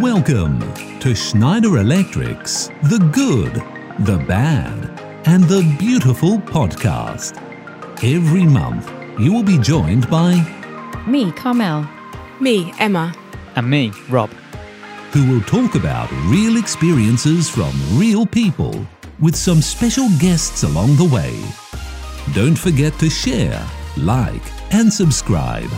Welcome to Schneider Electric's The Good, the Bad, and the Beautiful podcast. Every month, you will be joined by Me, Carmel. Me, Emma. And me, Rob. who will talk about real experiences from real people with some special guests along the way. Don't forget to share, like, and subscribe.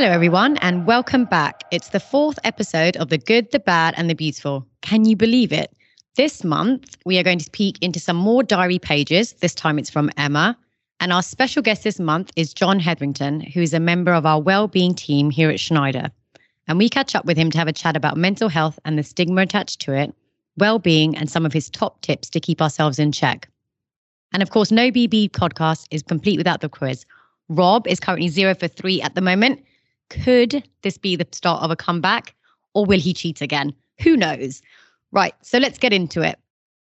Hello, everyone, and welcome back. It's the fourth episode of The Good, the Bad, and the Beautiful. Can you believe it? This month, we are going to peek into some more diary pages. This time it's from Emma. And our special guest this month is John Hetherington, who is a member of our well-being team here at Schneider. And we catch up with him to have a chat about mental health and the stigma attached to it, well-being, and some of his top tips to keep ourselves in check. And of course, no BB podcast is complete without the quiz. Rob is currently zero for three at the moment. Could this be the start of a comeback or will he cheat again? Who knows? Right, so let's get into it.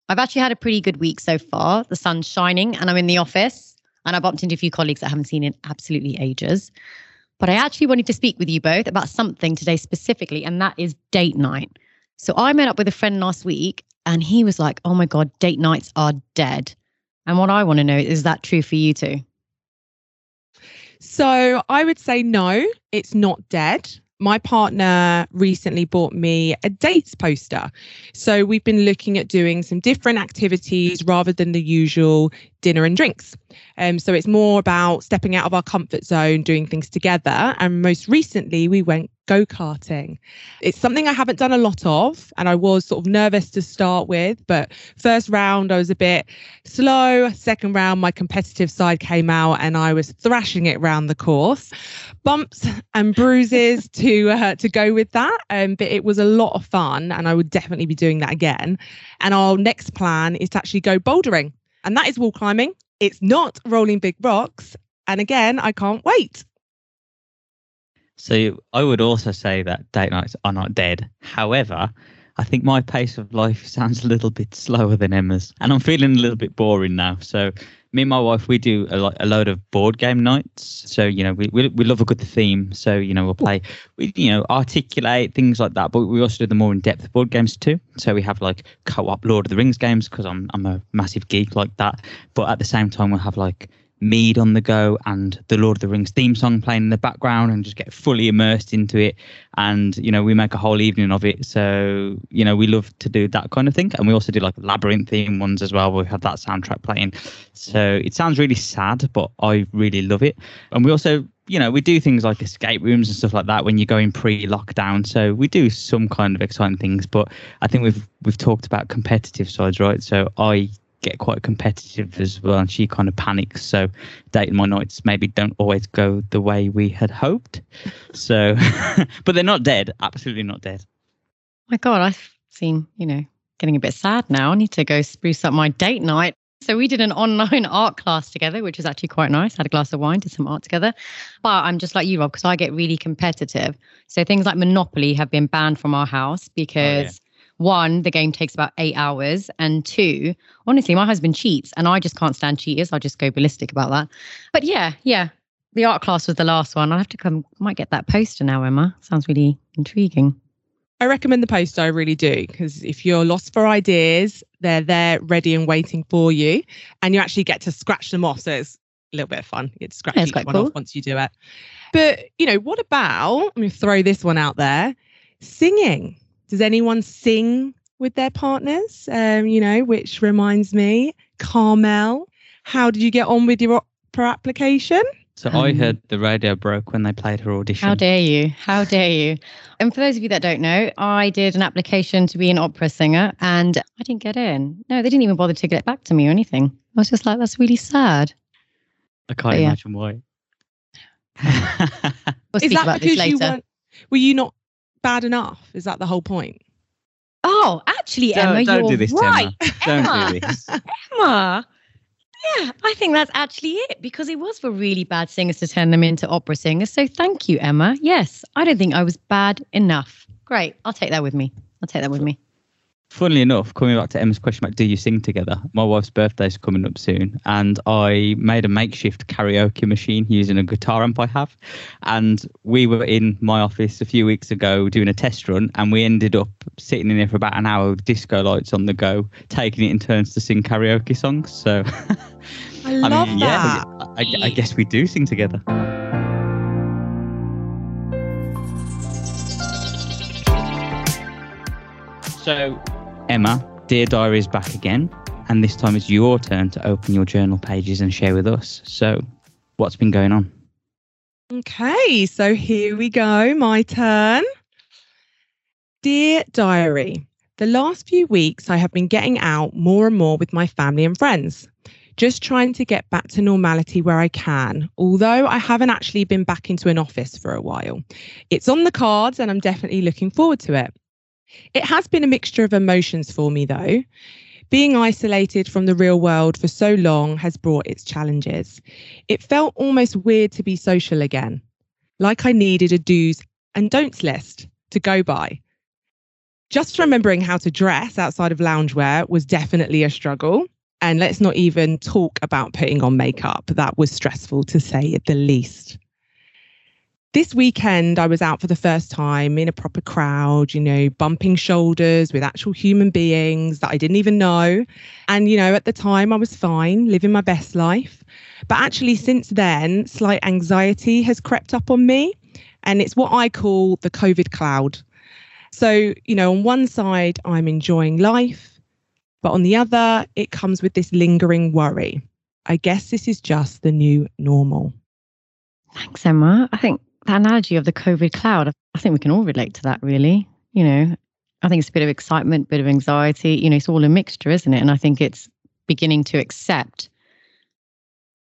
I've actually had a pretty good week so far. The sun's shining and I'm in the office and I bumped into a few colleagues that I haven't seen in absolutely ages. But I actually wanted to speak with you both about something today specifically, and that is date night. So I met up with a friend last week and he was like, oh my God, date nights are dead. And what I want to know is that true for you too? So I would say no, it's not dead. My partner recently bought me a dates poster. So we've been looking at doing some different activities rather than the usual dinner and drinks. Um, so it's more about stepping out of our comfort zone, doing things together. And most recently, we went go karting. It's something I haven't done a lot of, and I was sort of nervous to start with. But first round, I was a bit slow. Second round, my competitive side came out, and I was thrashing it around the course. Bumps and bruises to uh, to go with that, um, but it was a lot of fun, and I would definitely be doing that again. And our next plan is to actually go bouldering, and that is wall climbing. It's not rolling big rocks. And again, I can't wait. So I would also say that date nights are not dead. However, I think my pace of life sounds a little bit slower than Emma's, and I'm feeling a little bit boring now. So me and my wife, we do a, lo- a load of board game nights. So you know, we, we we love a good theme. So you know, we'll play, we you know, articulate things like that. But we also do the more in depth board games too. So we have like co-op Lord of the Rings games because I'm I'm a massive geek like that. But at the same time, we'll have like mead on the go and the Lord of the Rings theme song playing in the background and just get fully immersed into it. And, you know, we make a whole evening of it. So, you know, we love to do that kind of thing. And we also do like labyrinth theme ones as well. We have that soundtrack playing. So it sounds really sad, but I really love it. And we also you know, we do things like escape rooms and stuff like that when you're going pre-lockdown. So we do some kind of exciting things, but I think we've we've talked about competitive sides, right? So I get quite competitive as well, and she kind of panics. So dating my nights maybe don't always go the way we had hoped. So, but they're not dead. Absolutely not dead. My God, I seem, you know, getting a bit sad now. I need to go spruce up my date night. So we did an online art class together, which was actually quite nice. Had a glass of wine, did some art together. But I'm just like you, Rob, because I get really competitive. So things like Monopoly have been banned from our house oh, because one, the game takes about eight hours, and two, honestly, my husband cheats, and I just can't stand cheaters. I just go ballistic about that. But yeah, yeah, the art class was the last one. I'll have to come. Might get that poster now, Emma. Sounds really intriguing. I recommend the poster, I really do, because if you're lost for ideas, they're there ready and waiting for you, and you actually get to scratch them off. So it's a little bit of fun. You get to scratch Yeah, each one cool. off once you do it. But you know, what about? I'm going to throw this one out there: singing. Does anyone sing with their partners? Um, you know, which reminds me, Carmel, how did you get on with your opera application? So I Um, heard the radio broke when they played her audition. How dare you? How dare you? And for those of you that don't know, I did an application to be an opera singer and I didn't get in. No, they didn't even bother to get it back to me or anything. I was just like, that's really sad. I can't But yeah. imagine why. We'll Is that about this because you weren't? Were you not bad enough? Is that the whole point? Oh, actually, Emma, don't, don't you're do this, right. Emma. Don't do this. Emma. Yeah, I think that's actually it because it was for really bad singers to turn them into opera singers. So thank you, Emma. Yes, I don't think I was bad enough. Great. I'll take that with me. I'll take that with me. Funnily enough, coming back to Emma's question about do you sing together, my wife's birthday's coming up soon, and I made a makeshift karaoke machine using a guitar amp I have. And we were in my office a few weeks ago doing a test run, and we ended up sitting in there for about an hour with disco lights on the go, taking it in turns to sing karaoke songs. So, I love mean, that. yeah, I, I guess we do sing together. So, Emma, Dear Diary is back again, and this time it's your turn to open your journal pages and share with us. So, what's been going on? Okay, so here we go. My turn. Dear Diary, the last few weeks I have been getting out more and more with my family and friends, just trying to get back to normality where I can, although I haven't actually been back into an office for a while. It's on the cards and I'm definitely looking forward to it. It has been a mixture of emotions for me, though. Being isolated from the real world for so long has brought its challenges. It felt almost weird to be social again, like I needed a do's and don'ts list to go by. Just remembering how to dress outside of loungewear was definitely a struggle. And let's not even talk about putting on makeup. That was stressful to say the least this weekend I was out for the first time in a proper crowd, you know, bumping shoulders with actual human beings that I didn't even know. And, you know, at the time I was fine, living my best life. But actually, since then, slight anxiety has crept up on me. And it's what I call the COVID cloud. So, you know, on one side, I'm enjoying life, but on the other, it comes with this lingering worry. I guess this is just the new normal. Thanks, Emma. I think that analogy of the COVID cloud, I think we can all relate to that, really. You know, I think it's a bit of excitement, bit of anxiety. You know, it's all a mixture, isn't it? And I think it's beginning to accept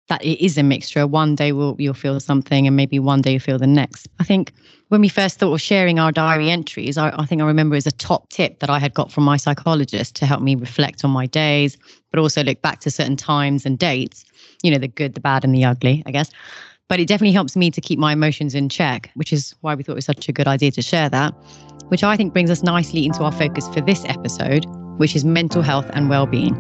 that it is a mixture. One day we'll, you'll feel something, and maybe one day you feel the next. I think when we first thought of sharing our diary entries, I, I think I remember as a top tip that I had got from my psychologist to help me reflect on my days, but also look back to certain times and dates. You know, the good, the bad, and the ugly. I guess but it definitely helps me to keep my emotions in check, which is why we thought it was such a good idea to share that, which I think brings us nicely into our focus for this episode, which is mental health and well-being.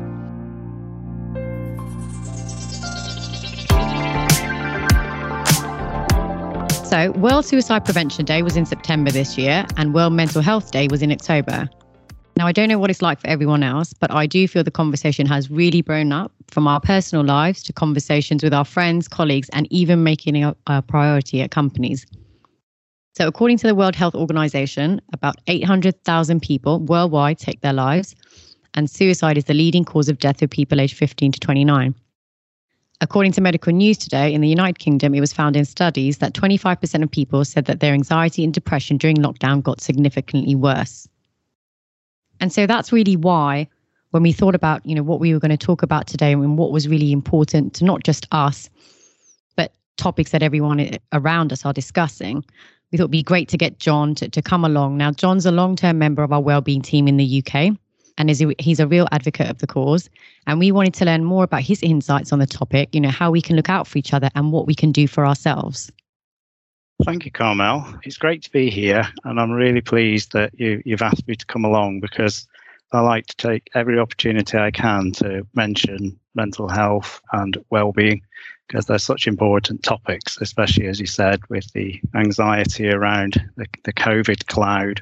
So, World Suicide Prevention Day was in September this year, and World Mental Health Day was in October. Now, I don't know what it's like for everyone else, but I do feel the conversation has really grown up from our personal lives to conversations with our friends, colleagues, and even making it a, priority at companies. So, according to the World Health Organization, about 800,000 people worldwide take their lives, and suicide is the leading cause of death of people aged 15 to 29. According to Medical News today, in the United Kingdom, it was found in studies that 25% of people said that their anxiety and depression during lockdown got significantly worse. And so that's really why when we thought about, you know, what we were going to talk about today and what was really important to not just us, but topics that everyone eh, around us are discussing, we thought it'd be great to get John to, to come along. Now, John's a long-term member of our wellbeing team in the UK and is he's a real advocate of the cause. And we wanted to learn more about his insights on the topic, you know, how we can look out for each other and what we can do for ourselves. Thank you, Carmel. It's great to be here, and I'm really pleased that you, you've asked me to come along because I like to take every opportunity I can to mention mental health and well-being because they're such important topics, especially as you said with the anxiety around the, the COVID cloud.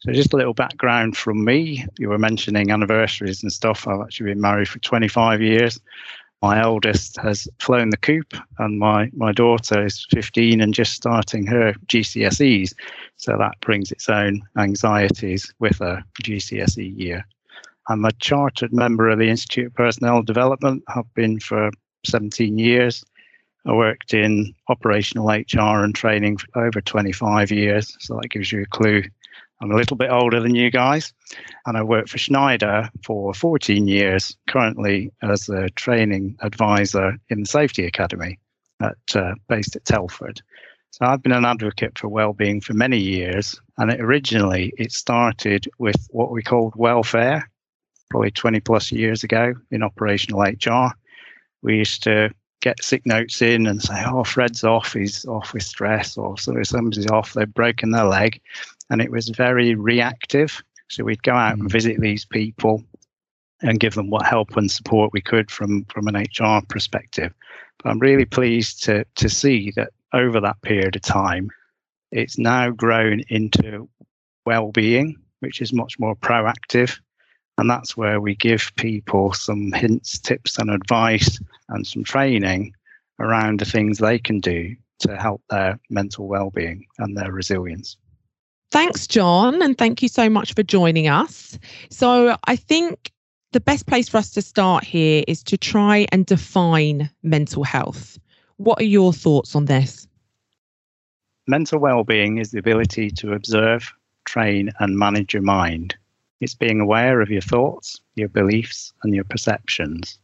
So just a little background from me. You were mentioning anniversaries and stuff. I've actually been married for 25 years my eldest has flown the coop and my, my daughter is 15 and just starting her GCSEs. So that brings its own anxieties with a GCSE year. I'm a chartered member of the Institute of Personnel Development, have been for 17 years. I worked in operational HR and training for over 25 years. So that gives you a clue I'm a little bit older than you guys, and I worked for Schneider for 14 years, currently as a training advisor in the Safety Academy at, uh, based at Telford. So I've been an advocate for well-being for many years, and it originally it started with what we called welfare, probably 20 plus years ago in operational HR. We used to get sick notes in and say, "Oh, Fred's off. He's off with stress," or somebody's off. They've broken their leg, and it was very reactive. So we'd go out and mm. visit these people and give them what help and support we could from from an HR perspective. But I'm really pleased to to see that over that period of time, it's now grown into well-being, which is much more proactive. And that's where we give people some hints, tips, and advice and some training around the things they can do to help their mental well-being and their resilience. Thanks, John, and thank you so much for joining us. So, I think the best place for us to start here is to try and define mental health. What are your thoughts on this? Mental well-being is the ability to observe, train, and manage your mind. It's being aware of your thoughts, your beliefs, and your perceptions.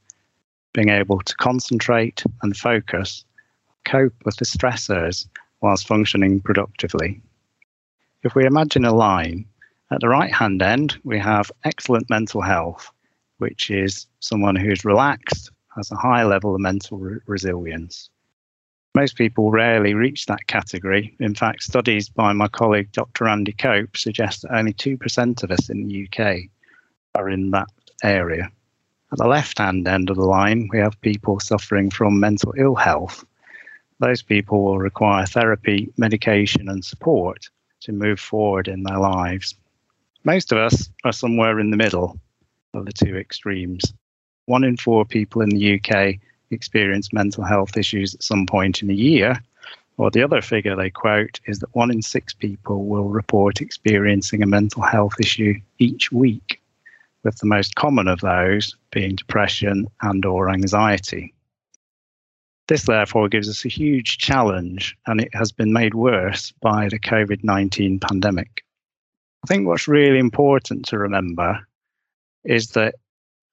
Being able to concentrate and focus, cope with the stressors whilst functioning productively. If we imagine a line, at the right hand end, we have excellent mental health, which is someone who's relaxed, has a high level of mental re- resilience. Most people rarely reach that category. In fact, studies by my colleague Dr. Andy Cope suggest that only 2% of us in the UK are in that area. At the left hand end of the line, we have people suffering from mental ill health. Those people will require therapy, medication, and support to move forward in their lives. Most of us are somewhere in the middle of the two extremes. One in four people in the UK experience mental health issues at some point in a year. Or the other figure they quote is that one in six people will report experiencing a mental health issue each week, with the most common of those being depression and or anxiety. This therefore gives us a huge challenge and it has been made worse by the COVID-19 pandemic. I think what's really important to remember is that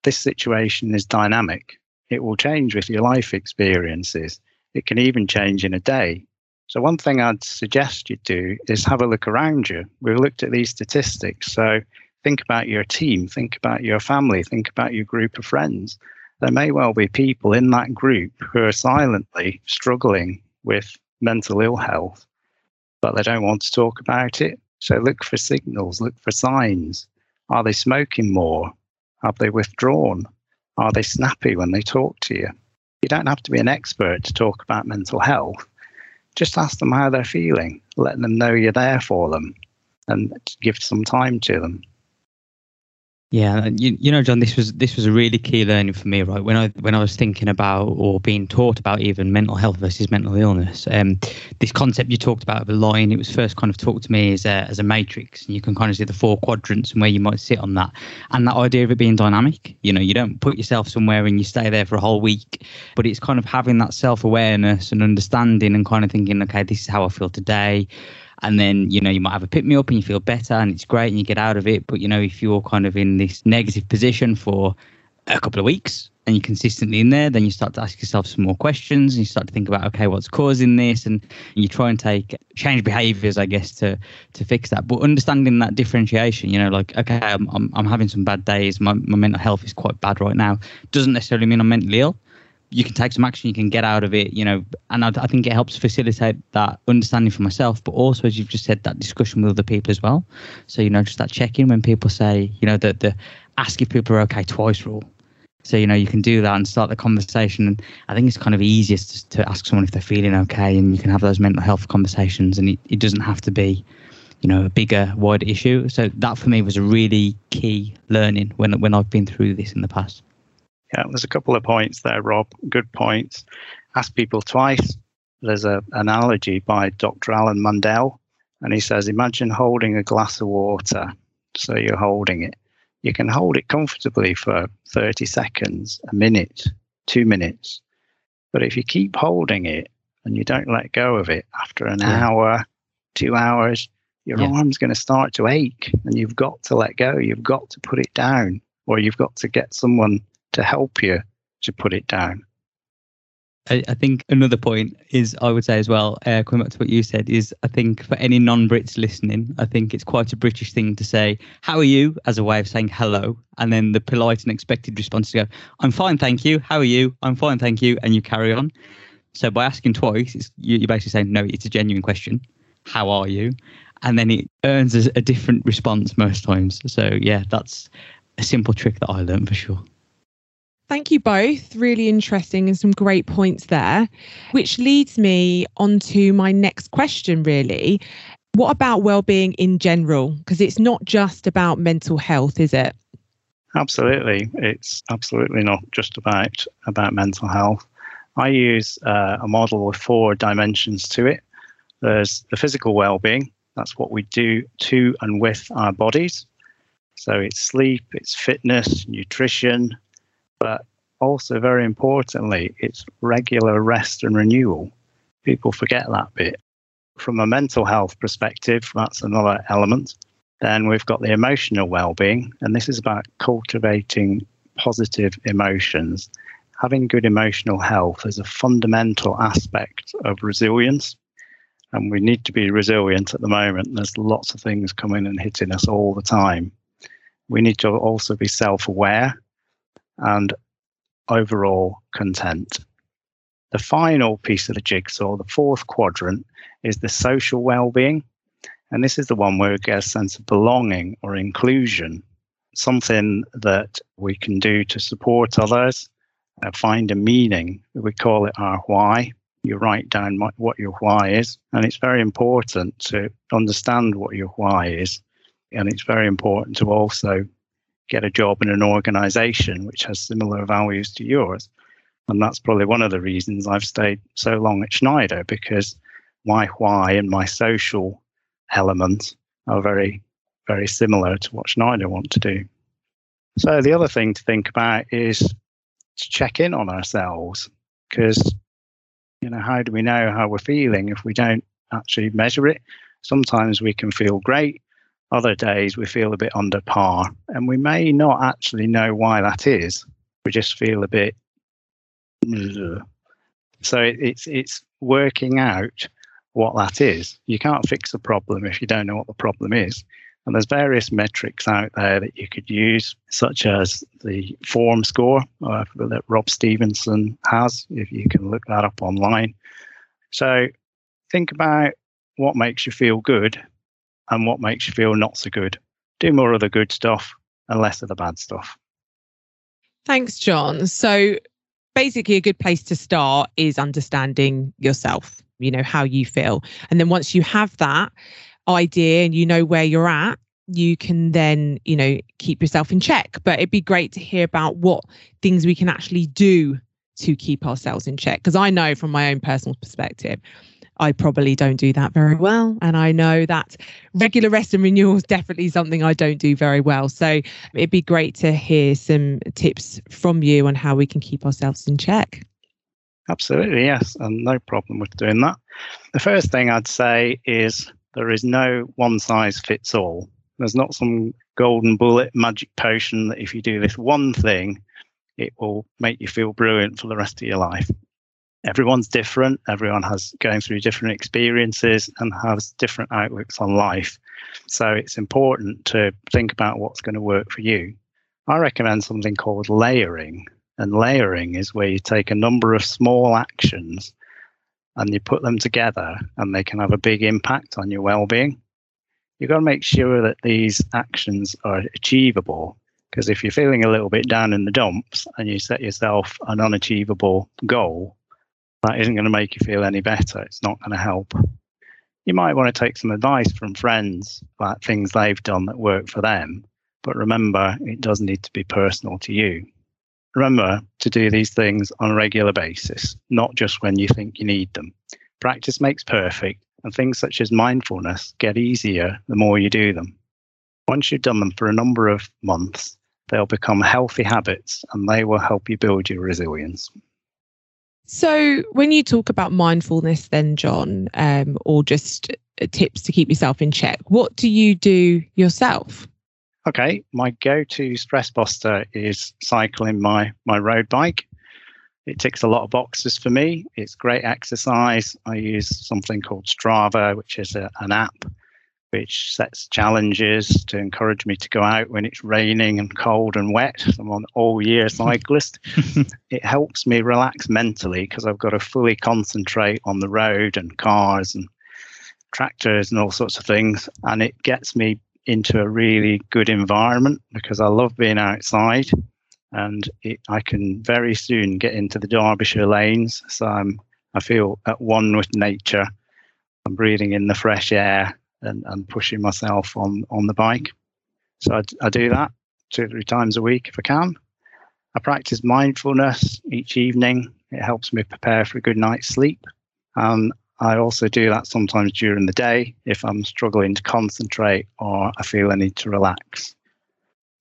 this situation is dynamic it will change with your life experiences. It can even change in a day. So, one thing I'd suggest you do is have a look around you. We've looked at these statistics. So, think about your team, think about your family, think about your group of friends. There may well be people in that group who are silently struggling with mental ill health, but they don't want to talk about it. So, look for signals, look for signs. Are they smoking more? Have they withdrawn? Are they snappy when they talk to you? You don't have to be an expert to talk about mental health. Just ask them how they're feeling, let them know you're there for them, and give some time to them. Yeah, you, you know, John, this was this was a really key learning for me, right? When I when I was thinking about or being taught about even mental health versus mental illness, um, this concept you talked about of a line, it was first kind of talked to me as a as a matrix, and you can kind of see the four quadrants and where you might sit on that, and that idea of it being dynamic. You know, you don't put yourself somewhere and you stay there for a whole week, but it's kind of having that self awareness and understanding and kind of thinking, okay, this is how I feel today and then you know you might have a pick me up and you feel better and it's great and you get out of it. But you know if you're kind of in this negative position for a couple of weeks and you're consistently in there then you start to ask yourself some more questions and you start to think about okay what's causing this? And you try and take change behaviors i guess to to fix that. But understanding that differentiation you know like okay i'm, I'm, I'm having some bad days. My, my mental health is quite bad right now. Doesn't necessarily mean i'm mentally ill you can take some action, you can get out of it, you know, and I, I, think it helps facilitate that understanding for myself, but also, as you've just said, that discussion with other people as well. So, you know, just that check in when people say, you know, that the ask if people are okay twice rule. So, you know, you can do that and start the conversation. And I think it's kind of easiest to ask someone if they're feeling okay and you can have those mental health conversations and it, it doesn't have to be, you know, a bigger, wider issue. So that for me was a really key learning when when I've been through this in the past. Yeah, there's a couple of points there, Rob. Good points. Ask people twice. There's an analogy by Dr. Alan Mundell, and he says, Imagine holding a glass of water. So you're holding it. You can hold it comfortably for 30 seconds, a minute, two minutes. But if you keep holding it and you don't let go of it after an yeah. hour, two hours, your yeah. arm's going to start to ache and you've got to let go. You've got to put it down or you've got to get someone to help you to put it down. I, I think another point is I would say as well, uh, coming back to what you said, is I think for any non-Brits listening, I think it's quite a British thing to say, "How are you?" as a way of saying hello, and then the polite and expected response to go, "I'm fine, thank you. How are you? I'm fine, thank you," and you carry on. So by asking twice, you, you're basically saying, "No, it's a genuine question. How are you?" and then it earns a different response most times. So yeah, that's a simple trick that I learned for sure. Thank you both. Really interesting and some great points there, which leads me on to my next question, really. What about well-being in general? Because it's not just about mental health, is it? Absolutely, it's absolutely not just about about mental health. I use uh, a model with four dimensions to it. There's the physical well-being. That's what we do to and with our bodies. So it's sleep, it's fitness, nutrition, but also very importantly, it's regular rest and renewal. People forget that bit. From a mental health perspective, that's another element. Then we've got the emotional well-being, and this is about cultivating positive emotions. Having good emotional health is a fundamental aspect of resilience, and we need to be resilient at the moment. There's lots of things coming and hitting us all the time. We need to also be self-aware and overall content. The final piece of the jigsaw, the fourth quadrant, is the social well-being. And this is the one where we get a sense of belonging or inclusion, something that we can do to support others, find a meaning. We call it our why. You write down what your why is. And it's very important to understand what your why is. And it's very important to also get a job in an organization which has similar values to yours. And that's probably one of the reasons I've stayed so long at Schneider because my why and my social elements are very, very similar to what Schneider want to do. So the other thing to think about is to check in on ourselves because, you know, how do we know how we're feeling if we don't actually measure it? Sometimes we can feel great. Other days we feel a bit under par, and we may not actually know why that is. We just feel a bit. So it's it's working out what that is. You can't fix a problem if you don't know what the problem is. And there's various metrics out there that you could use, such as the form score uh, that Rob Stephenson has, if you can look that up online. So think about what makes you feel good and what makes you feel not so good. Do more of the good stuff and less of the bad stuff. Thanks, John. So basically, a good place to start is understanding yourself you know how you feel and then once you have that idea and you know where you're at you can then you know keep yourself in check but it'd be great to hear about what things we can actually do to keep ourselves in check because i know from my own personal perspective I probably don't do that very well. And I know that regular rest and renewal is definitely something I don't do very well. So it'd be great to hear some tips from you on how we can keep ourselves in check. Absolutely, yes, and no problem with doing that. The first thing I'd say is there is no one size fits all. There's not some golden bullet magic potion that if you do this one thing, it will make you feel brilliant for the rest of your life. Everyone's different. Everyone has going through different experiences and has different outlooks on life. So it's important to think about what's going to work for you. I recommend something called layering. And layering is where you take a number of small actions and you put them together and they can have a big impact on your well-being. You've got to make sure that these actions are achievable because if you're feeling a little bit down in the dumps and you set yourself an unachievable goal, that isn't going to make you feel any better. It's not going to help. You might want to take some advice from friends about things they've done that work for them. But remember, it does need to be personal to you remember to do these things on a regular basis, not just when you think you need them. Practice makes perfect, and things such as mindfulness get easier the more you do them. Once you've done them for a number of months, they'll become healthy habits and they will help you build your resilience. So, when you talk about mindfulness, then, John, um, or just tips to keep yourself in check, what do you do yourself? okay, my go-to stress buster is cycling my my road bike. It ticks a lot of boxes for me. It's great exercise. I use something called Strava, which is a, an app which sets challenges to encourage me to go out when it's raining and cold and wet. I'm an all year cyclist. it helps me relax mentally because I've got to fully concentrate on the road and cars and tractors and all sorts of things, and it gets me into a really good environment because I love being outside, and it, I can very soon get into the Derbyshire lanes. So I'm I feel at one with nature. I'm breathing in the fresh air and, and pushing myself on on the bike. So I, I do that two or three times a week if I can. I practice mindfulness each evening. It helps me prepare for a good night's sleep. And I also do that sometimes during the day if I'm struggling to concentrate or I feel I need to relax.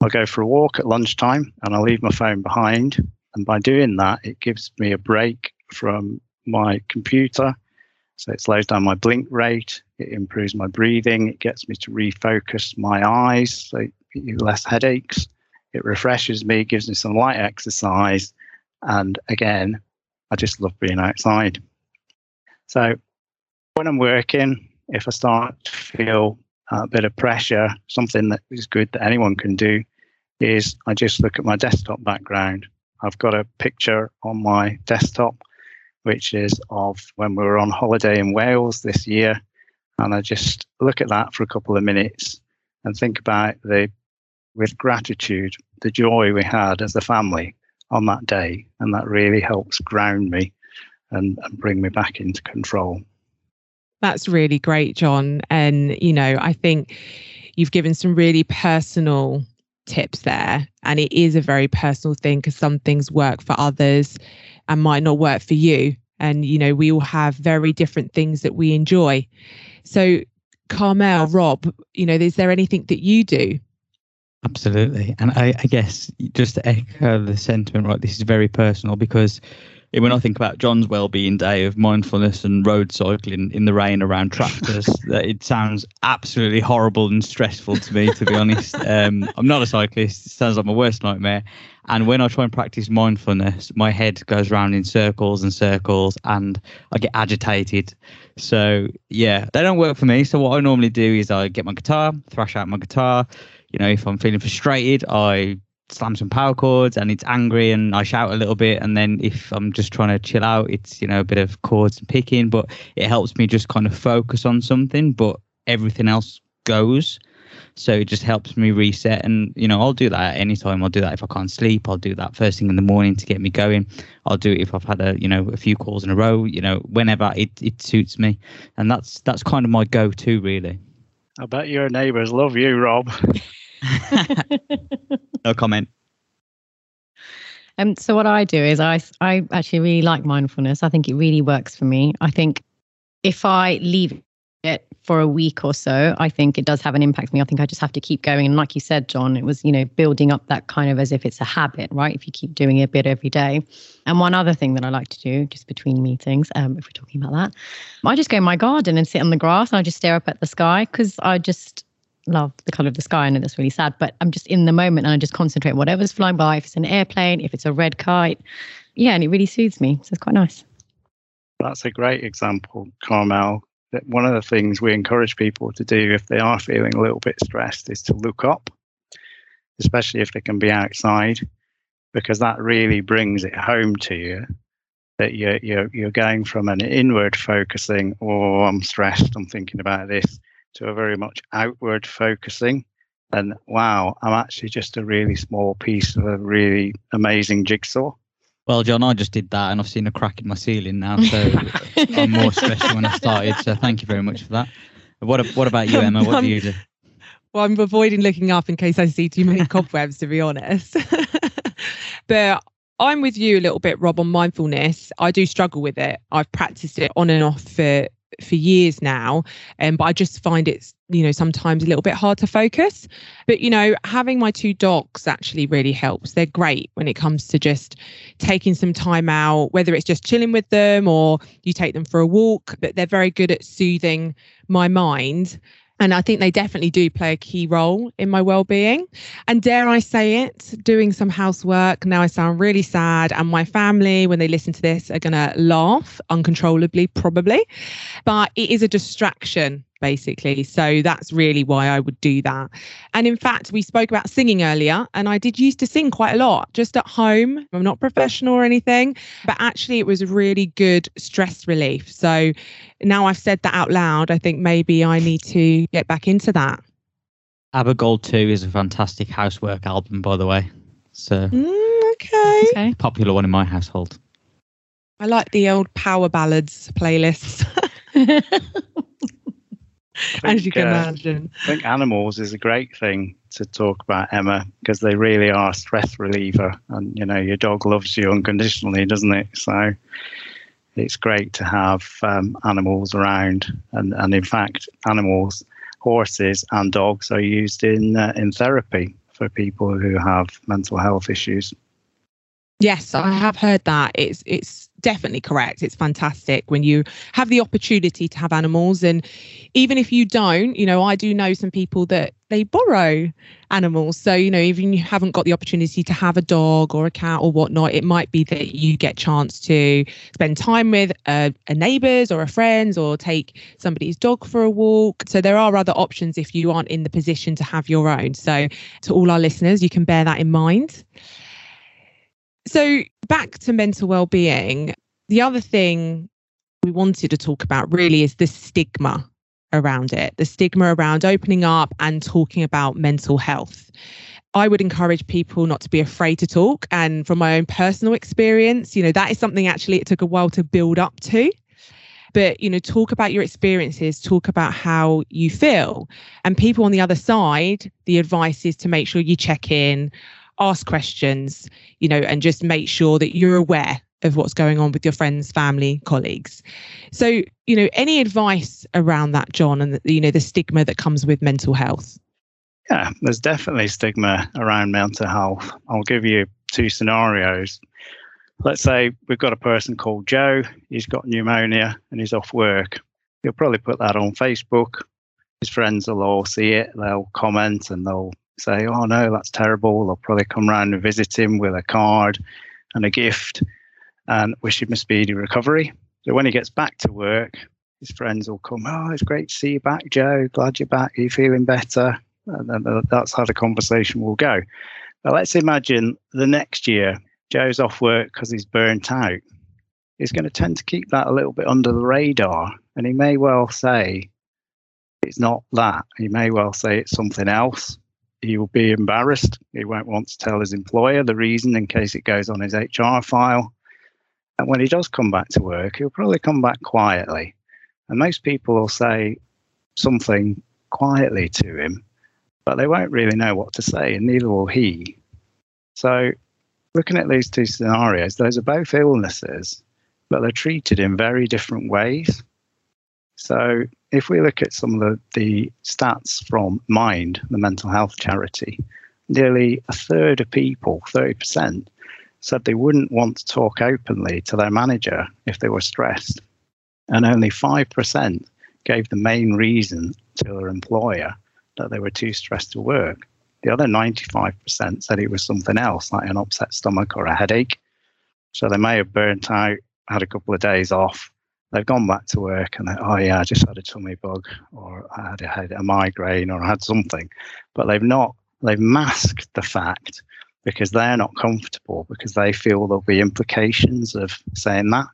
I'll go for a walk at lunchtime and I'll leave my phone behind. And by doing that, it gives me a break from my computer. So it slows down my blink rate, it improves my breathing, it gets me to refocus my eyes, so less headaches. It refreshes me, gives me some light exercise. And again, I just love being outside. So when I'm working, if I start to feel a bit of pressure, something that is good that anyone can do is I just look at my desktop background. I've got a picture on my desktop, which is of when we were on holiday in Wales this year. And I just look at that for a couple of minutes and think about the with gratitude the joy we had as a family on that day. And that really helps ground me and, and bring me back into control. That's really great, John. And, you know, I think you've given some really personal tips there. And it is a very personal thing because some things work for others and might not work for you. And, you know, we all have very different things that we enjoy. So, Carmel, Rob, you know, is there anything that you do Absolutely. And I, I, guess just to echo the sentiment, right, this is very personal because when I think about John's well-being day of mindfulness and road cycling in the rain around tractors, that it sounds absolutely horrible and stressful to me, to be honest. Um, I'm not a cyclist. It sounds like my worst nightmare. And when I try and practice mindfulness, my head goes round in circles and circles and I get agitated. So, yeah, they don't work for me. So, what I normally do is I get my guitar, thrash out my guitar, you know, if I'm feeling frustrated, I slam some power chords and it's angry and I shout a little bit. And then if I'm just trying to chill out, it's, you know, a bit of chords and picking, but it helps me just kind of focus on something, but everything else goes. So it just helps me reset. And, you know, I'll do that at any time. I'll do that if I can't sleep. I'll do that first thing in the morning to get me going. I'll do it if I've had a, you know, a few calls in a row, you know, whenever it, it suits me. And that's, that's kind of my go to really. I bet your neighbours love you, Rob. no comment. Um, so what I do is I I actually really like mindfulness. I think it really works for me. I think if I leave it for a week or so, I think it does have an impact on me. I think I just have to keep going. And like you said, John, it was, you know, building up that kind of as if it's a habit, right? If you keep doing it a bit every day. And one other thing that I like to do just between meetings, um, if we're talking about that, I just go in my garden and sit on the grass and I just stare up at the sky because I just love the color of the sky. I know that's really sad, but I'm just in the moment and I just concentrate whatever's flying by. If it's an airplane, if it's a red kite, yeah, and it really soothes me. So it's quite nice. That's a great example, Carmel. That one of the things we encourage people to do if they are feeling a little bit stressed is to look up, especially if they can be outside, because that really brings it home to you that you're you're, you're going from an inward focusing, oh, I'm stressed, I'm thinking about this, to a very much outward focusing. And wow, I'm actually just a really small piece of a really amazing jigsaw. Well, John, I just did that and I've seen a crack in my ceiling now. So I'm more stressed when I started. So thank you very much for that. What, what about you, Emma? What do you um, do? Well, I'm avoiding looking up in case I see too many cobwebs, to be honest. but I'm with you a little bit, Rob, on mindfulness. I do struggle with it. I've practiced it on and off for for years now um, but i just find it's you know sometimes a little bit hard to focus. But you know having my two dogs actually really helps. They're great when it comes to just taking some time out whether it's just chilling with them or you take them for a walk but they're very good at soothing my mind and I think they definitely do play a key role in my well-being. And dare I say it, doing some housework. Now I sound really sad, and my family, when they listen to this, are gonna laugh uncontrollably, probably. But it is a distraction basically. So that's really why I would do that. And in fact, we spoke about singing earlier, and I did used to sing quite a lot just at home. I'm not professional or anything, but actually, it was a really good stress relief. So now I've said that out loud, I think maybe I need to get back into that. ABBA Gold 2 is a fantastic housework album, by the way. So, mm, okay. Okay. popular one in my household. I like the old power ballads playlists. as you can uh, imagine. I think animals is a great thing to talk about, Emma, because they really are a stress reliever. And, you know, your dog loves you unconditionally, doesn't it? So it's great to have um, animals around. And, and in fact, animals, horses and dogs are used in, uh, in therapy for people who have mental health issues. Yes, I have heard that. It's it's definitely correct. It's fantastic when you have the opportunity to have animals and even if you don't, you know, I do know some people that they borrow animals. So, you know, even you haven't got the opportunity to have a dog or a cat or whatnot, it might be that you get chance to spend time with uh, a, a neighbours or a friends or take somebody's dog for a walk. So there are other options if you aren't in the position to have your own. So to all our listeners, you can bear that in mind. So, back to mental well-being. The other thing we wanted to talk about really is the stigma around it, the stigma around opening up and talking about mental health. I would encourage people not to be afraid to talk. And from my own personal experience, you know, that is something actually it took a while to build up to. But, you know, talk about your experiences, talk about how you feel. And people on the other side, the advice is to make sure you check in, ask questions, you know, and just make sure that you're aware of what's going on with your friends, family, colleagues. So, you know, any advice around that, John, and the, you know, the stigma that comes with mental health? Yeah, there's definitely stigma around mental health. I'll give you two scenarios. Let's say we've got a person called Joe, he's got pneumonia and he's off work. He'll probably put that on Facebook. His friends will all see it, they'll comment and they'll say, Oh no, that's terrible. They'll probably come round and visit him with a card and a gift and wish him a speedy recovery. So when he gets back to work, his friends will come, Oh, it's great to see you back, Joe. Glad you're back. Are you feeling better? And that's how the conversation will go. But let's imagine the next year, Joe's off work because he's burnt out. He's going to tend to keep that a little bit under the radar. And he may well say, it's not that. He may well say it's something else he will be embarrassed. He won't want to tell his employer the reason in case it goes on his HR file. And when he does come back to work, he'll probably come back quietly. And most people will say something quietly to him, but they won't really know what to say, and neither will he. So, looking at these two scenarios, those are both illnesses, but they're treated in very different ways. So, if we look at some of the, the stats from Mind, the mental health charity, nearly a third of people, 30%, said they wouldn't want to talk openly to their manager if they were stressed. And only 5% gave the main reason to their employer that they were too stressed to work. The other 95% said it was something else, like an upset stomach or a headache. So they may have burnt out, had a couple of days off, they've gone back to work and oh yeah, I just had a tummy bug or I had a, had a migraine or I had something, but they've not they've masked the fact because they're not comfortable because they feel there'll be implications of saying that.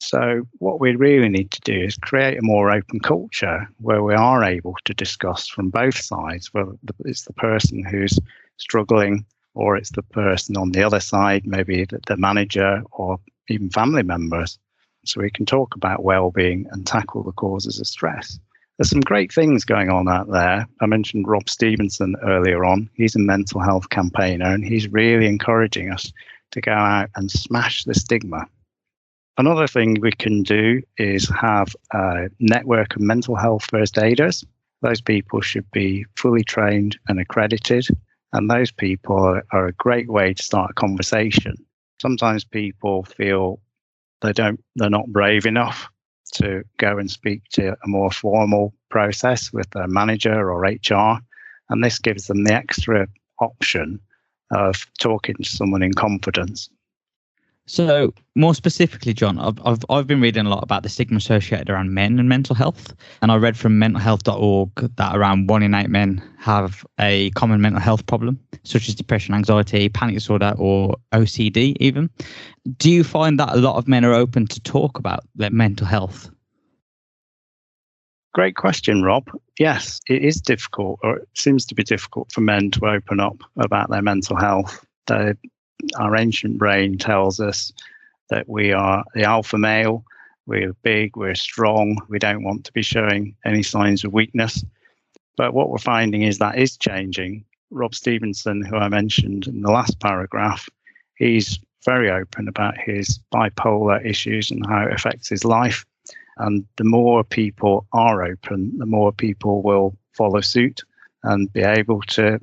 So what we really need to do is create a more open culture where we are able to discuss from both sides, whether it's the person who's struggling or it's the person on the other side, maybe the manager or even family members so we can talk about well-being and tackle the causes of stress. There's some great things going on out there. I mentioned Rob Stephenson earlier on. He's a mental health campaigner and he's really encouraging us to go out and smash the stigma. Another thing we can do is have a network of mental health first aiders. Those people should be fully trained and accredited, and those people are a great way to start a conversation. Sometimes people feel they don't they're not brave enough to go and speak to a more formal process with their manager or HR, and this gives them the extra option of talking to someone in confidence. So, more specifically, John, I've, I've, I've been reading a lot about the stigma associated around men and mental health. And I read from mentalhealth.org that around one in eight men have a common mental health problem, such as depression, anxiety, panic disorder, or OCD, even. Do you find that a lot of men are open to talk about their mental health? Great question, Rob. Yes, it is difficult, or it seems to be difficult for men to open up about their mental health. They our ancient brain tells us that we are the alpha male, we're big, we're strong, we don't want to be showing any signs of weakness. But what we're finding is that is changing. Rob Stephenson, who I mentioned in the last paragraph, he's very open about his bipolar issues and how it affects his life. And the more people are open, the more people will follow suit and be able to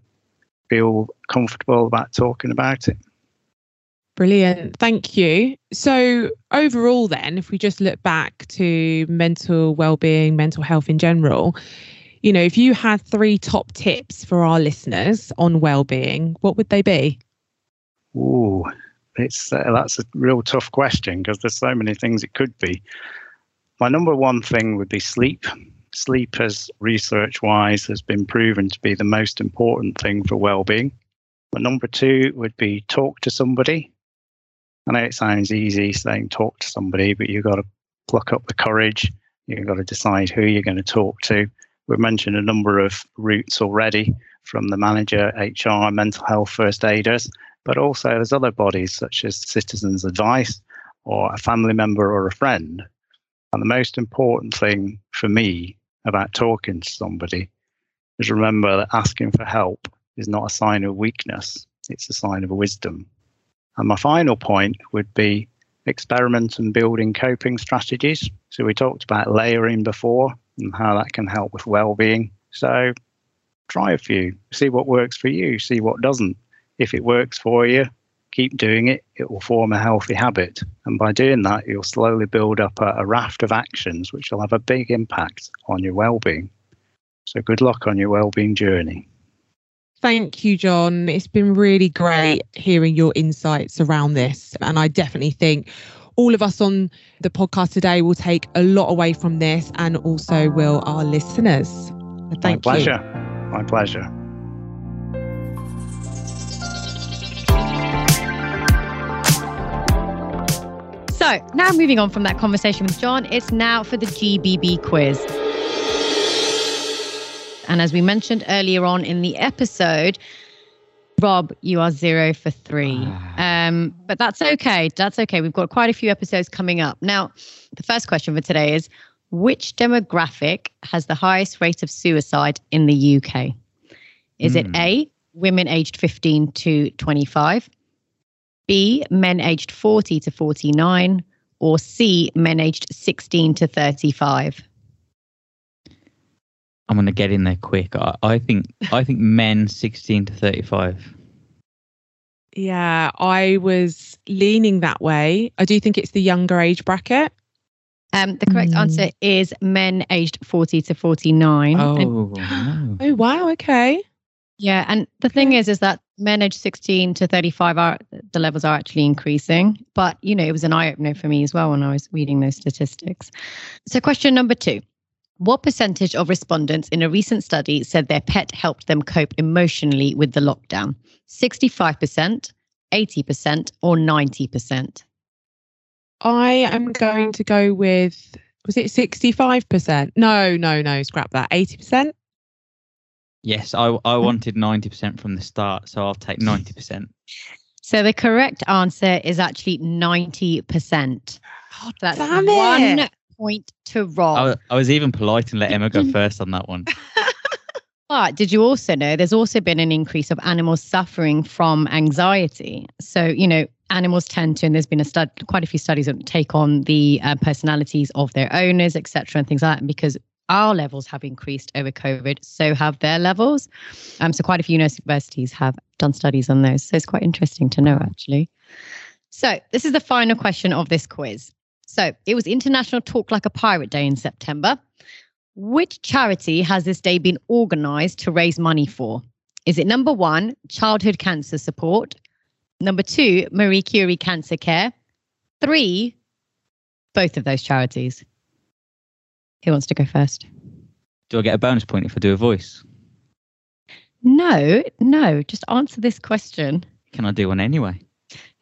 feel comfortable about talking about it. Brilliant. Thank you. So, overall, then, if we just look back to mental well-being, mental health in general, you know, if you had three top tips for our listeners on well-being, what would they be? Ooh, it's uh, that's a real tough question because there's so many things it could be. My number one thing would be sleep. Sleep, as research-wise, has been proven to be the most important thing for well-being. My number two would be talk to somebody I know it sounds easy saying talk to somebody, but you've got to pluck up the courage. You've got to decide who you're going to talk to. We've mentioned a number of routes already from the manager, HR, mental health first aiders, but also there's other bodies such as Citizens Advice or a family member or a friend. And the most important thing for me about talking to somebody is remember that asking for help is not a sign of weakness, it's a sign of wisdom. And my final point would be experiment and building coping strategies. So we talked about layering before and how that can help with well-being. So try a few, see what works for you, see what doesn't. If it works for you, keep doing it. It will form a healthy habit. And by doing that, you'll slowly build up a, a raft of actions which will have a big impact on your well-being. So good luck on your well-being journey. Thank you, John. It's been really great hearing your insights around this. And I definitely think all of us on the podcast today will take a lot away from this, and also will our listeners. Thank you. My pleasure. You. My pleasure. So, now moving on from that conversation with John, it's now for the GBB quiz. And as we mentioned earlier on in the episode, Rob, you are zero for three. Ah. Um, but that's okay. That's okay. We've got quite a few episodes coming up. Now, the first question for today is which demographic has the highest rate of suicide in the UK? Is mm. it hmm. A, women aged 15 to 25, B, men aged 40 to 49, or C, men aged 16 to 35? I'm going to get in there quick. I, I think I think men 16 to 35. Yeah, I was leaning that way. I do think it's the younger age bracket. Um, the correct mm. answer is men aged 40 to 49. Oh, and, oh wow, okay. Yeah, and the thing is, is that men aged 16 to 35 are the levels are actually increasing. But you know, it was an eye opener for me as well when I was reading those statistics. So, question number two: what percentage of respondents in a recent study said their pet helped them cope emotionally with the lockdown? 65%, 80%, or 90%? I am going to go with, was it 65%? No, no, no, scrap that. 80%? Yes, I, I hmm. wanted 90% from the start, so I'll take 90%. So the correct answer is actually 90%. Oh, that's damn one it point to Rob. I, I was even polite and let Emma go first on that one. But did you also know there's also been an increase of animals suffering from anxiety? So, you know, animals tend to, and there's been a stud, quite a few studies that take on the uh, personalities of their owners, etc., and things like that. And because our levels have increased over COVID, so have their levels. Um, so quite a few universities have done studies on those. So it's quite interesting to know, actually. So this is the final question of this quiz. So it was International Talk Like a Pirate Day in September. Which charity has this day been organized to raise money for? Is it number one, childhood cancer support? Number two, Marie Curie Cancer Care? three, both of those charities. Who wants to go first? Do I get a bonus point if I do a voice? No, no, just answer this question. Can I do one anyway?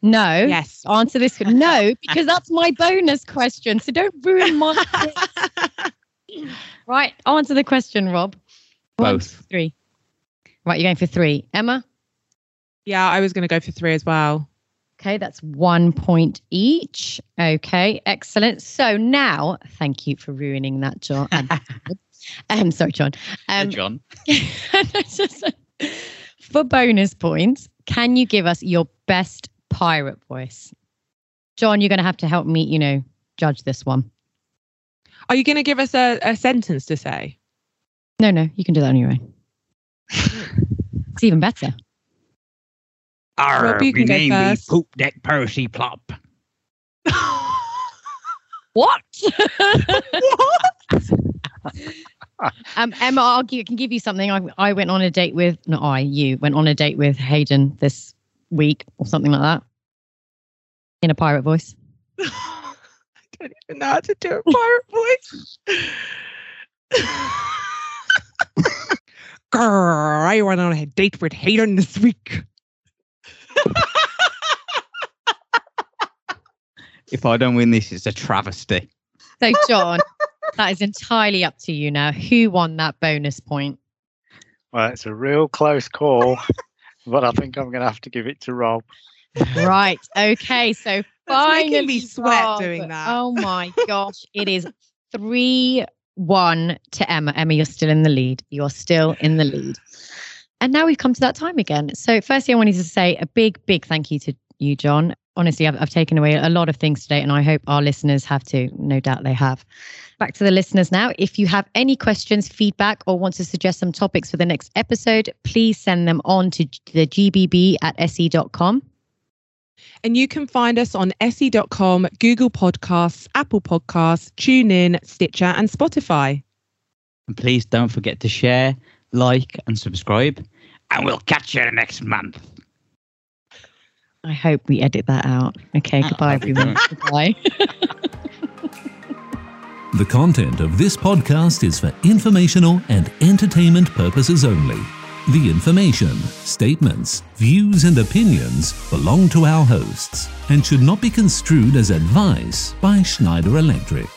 No. Yes. Answer this. No, because that's my bonus question. So don't ruin my. right. Answer the question, Rob. One, Both. two, three. Right. You're going for three. Emma? yeah, I was going to go for three as well. Okay. That's one point each. Okay. Excellent. So now, thank you for ruining that, John. I'm sorry, John. Um, John. for bonus points, can you give us your best pirate voice? John, you're going to have to help me, you know, judge this one. Are you going to give us a, a sentence to say? No, no, you can do that on your own. it's even better. Rob, you can go first. Poop Deck Percy Plop. What? um, Emma, I'll give, can give you something. I, I went on a date with, not I, you went on a date with Hayden this week or something like that in a pirate voice. I don't even know how to do a pirate voice. Grr, I went on a date with Hayden this week. If I don't win this, it's a travesty. So, John, that is entirely up to you now. Who won that bonus point? Well, it's a real close call, but I think I'm going to have to give it to Rob. Right. Okay. So That's making finally, me sweat Rob. doing that. Oh my gosh! It is three one to Emma. Emma, you're still in the lead. You are still in the lead. And now we've come to that time again. So, firstly, I wanted to say a big, big thank you to you, John. Honestly, I've, I've taken away a lot of things today, and I hope our listeners have too. No doubt they have. Back to the listeners now. If you have any questions, feedback, or want to suggest some topics for the next episode, please send them on to the gbb at se.com. And you can find us on se.com, Google Podcasts, Apple Podcasts, TuneIn, Stitcher, and Spotify. And please don't forget to share, like, and subscribe. And we'll catch you next month. I hope we edit that out. Okay, Oh, goodbye, uh, everyone. goodbye. The content of this podcast is for informational and entertainment purposes only. The information, statements, views, and opinions belong to our hosts and should not be construed as advice by Schneider Electric.